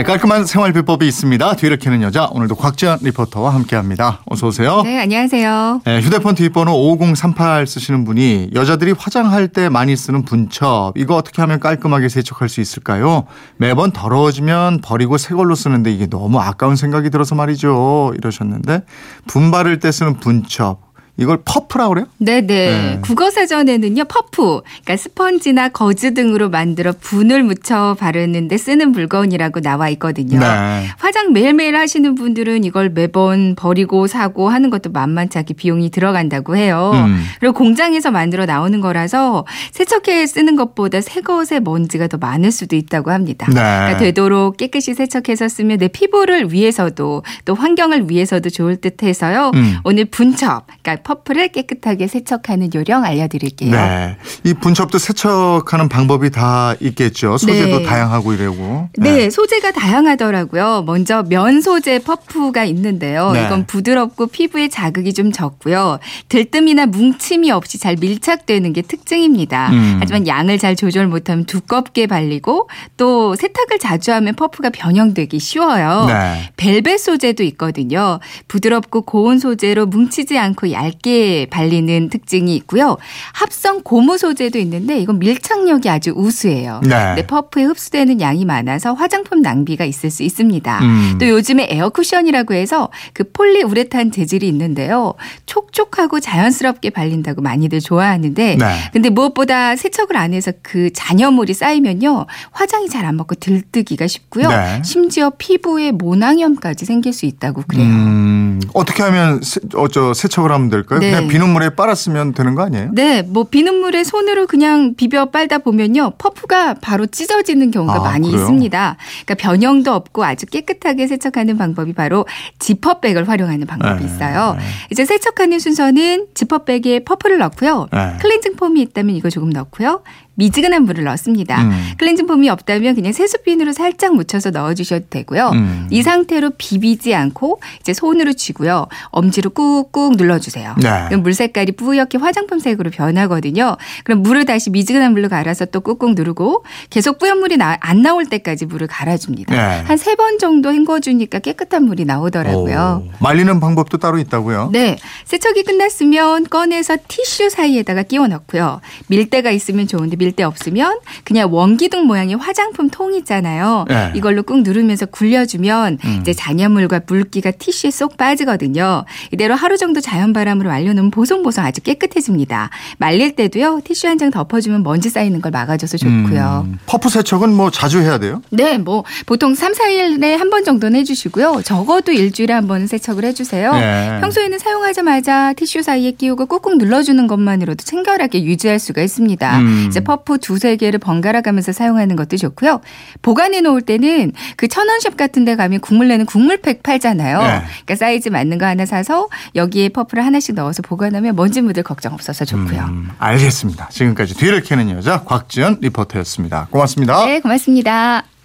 네, 깔끔한 생활 비법이 있습니다. 뒤를 캐는 여자 오늘도 곽지연 리포터와 함께합니다. 어서 오세요. 네, 안녕하세요. 네, 휴대폰 뒷번호 5038 쓰시는 분이 여자들이 화장할 때 많이 쓰는 분첩 이거 어떻게 하면 깔끔하게 세척할 수 있을까요? 매번 더러워지면 버리고 새 걸로 쓰는데 이게 너무 아까운 생각이 들어서 말이죠. 이러셨는데 분바를 때 쓰는 분첩 이걸 퍼프라고 그래요? 네네. 네. 국어 사전에는요, 퍼프. 그러니까 스펀지나 거즈 등으로 만들어 분을 묻혀 바르는데 쓰는 물건이라고 나와 있거든요. 네. 화장 매일매일 하시는 분들은 이걸 매번 버리고 사고 하는 것도 만만치 않게 비용이 들어간다고 해요. 음. 그리고 공장에서 만들어 나오는 거라서 세척해 쓰는 것보다 새 것에 먼지가 더 많을 수도 있다고 합니다. 네. 그러니까 되도록 깨끗이 세척해서 쓰면 내 피부를 위해서도 또 환경을 위해서도 좋을 듯 해서요. 음. 오늘 분첩, 그러니까 퍼프를 깨끗하게 세척하는 요령 알려드릴게요. 네. 이 분첩도 세척하는 방법이 다 있겠죠. 소재도 네. 다양하고 이래고. 네, 소재가 다양하더라고요. 먼저 면 소재 퍼프가 있는데요. 네. 이건 부드럽고 피부에 자극이 좀 적고요. 들뜸이나 뭉침이 없이 잘 밀착되는 게 특징입니다. 음. 하지만 양을 잘 조절 못하면 두껍게 발리고 또 세탁을 자주 하면 퍼프가 변형되기 쉬워요. 네. 벨벳 소재도 있거든요. 부드럽고 고운 소재로 뭉치지 않고 얇게 발리는 특징이 있고요. 합성 고무 소재도 있는데 이건 밀착력이 아주 우수해요. 네. 근데 퍼프에 흡수되는 양이 많아서 화장품 낭비가 있을 수 있습니다. 음. 또 요즘에 에어 쿠션이라고 해서 그 폴리우레탄 재질이 있는데요. 촉촉하고 자연스럽게 발린다고 많이들 좋아하는데 네. 근데 무엇보다 세척을 안 해서 그 잔여물이 쌓이면요. 화장이 잘 안 먹고 들뜨기가 쉽고요. 네. 심지어 피부에 모낭염까지 생길 수 있다고 그래요. 음, 어떻게 하면 세, 어 저 세척을 하면 될까요? 네. 그냥 비눗물에 빨았으면 되는 거 아니에요? 네, 뭐 비눗물에 손으로 그냥 비벼 빨다 보면요. 퍼프가 바로 찢어지는 경우가 아, 많이 그래요? 있습니다. 그러니까 변형도 없고 아주 깨끗하게 세척하는 방법이 바로 지퍼백을 활용하는 방법이 네. 있어요. 이제 세척하는 순서는 지퍼백에 퍼프를 넣고요. 네. 클렌징 폼이 있다면 이거 조금 넣고요. 미지근한 물을 넣습니다. 음. 클렌징 폼이 없다면 그냥 세수핀으로 살짝 묻혀서 넣어주셔도 되고요. 음. 이 상태로 비비지 않고 이제 손으로 쥐고요. 엄지로 꾹꾹 눌러주세요. 네. 물 색깔이 뿌옇게 화장품색으로 변하거든요. 그럼 물을 다시 미지근한 물로 갈아서 또 꾹꾹 누르고 계속 뿌연 물이 나- 안 나올 때까지 물을 갈아줍니다. 네. 한세 번 정도 헹궈주니까 깨끗한 물이 나오더라고요. 오, 말리는 방법도 따로 있다고요? 네. 세척이 끝났으면 꺼내서 티슈 사이에다가 끼워 넣고요. 밀대가 있으면 좋은데 밀대 없으면 그냥 원기둥 모양의 화장품 통 있잖아요. 네. 이걸로 꾹 누르면서 굴려주면 음. 이제 잔여물과 물기가 티슈에 쏙 빠지거든요. 이대로 하루 정도 자연 바람으로 말려놓으면 보송보송 아주 깨끗해집니다. 말릴 때도요. 티슈 한 장 덮어주면 먼지 쌓이는 걸 막아줘서 좋고요. 음, 퍼프 세척은 뭐 자주 해야 돼요? 네, 뭐 보통 3, 4일에 한 번 정도는 해주시고요. 적어도 일주일에 한 번은 세척을 해주세요. 네. 평소에는 사용하자마자 티슈 사이에 끼우고 꾹꾹 눌러주는 것만으로도 청결하게 유지할 수가 있습니다. 음. 이제 퍼프 두세 개를 번갈아 가면서 사용하는 것도 좋고요. 보관해 놓을 때는 그 천원샵 같은 데 가면 국물 내는 국물팩 팔잖아요. 네. 그러니까 사이즈 맞는 거 하나 사서 여기에 퍼프를 하나씩 넣어서 보관하면 먼지 묻을 걱정 없어서 좋고요. 음, 알겠습니다. 지금까지 뒤를 캐는 여자 곽지연 리포터였습니다. 고맙습니다. 네, 고맙습니다.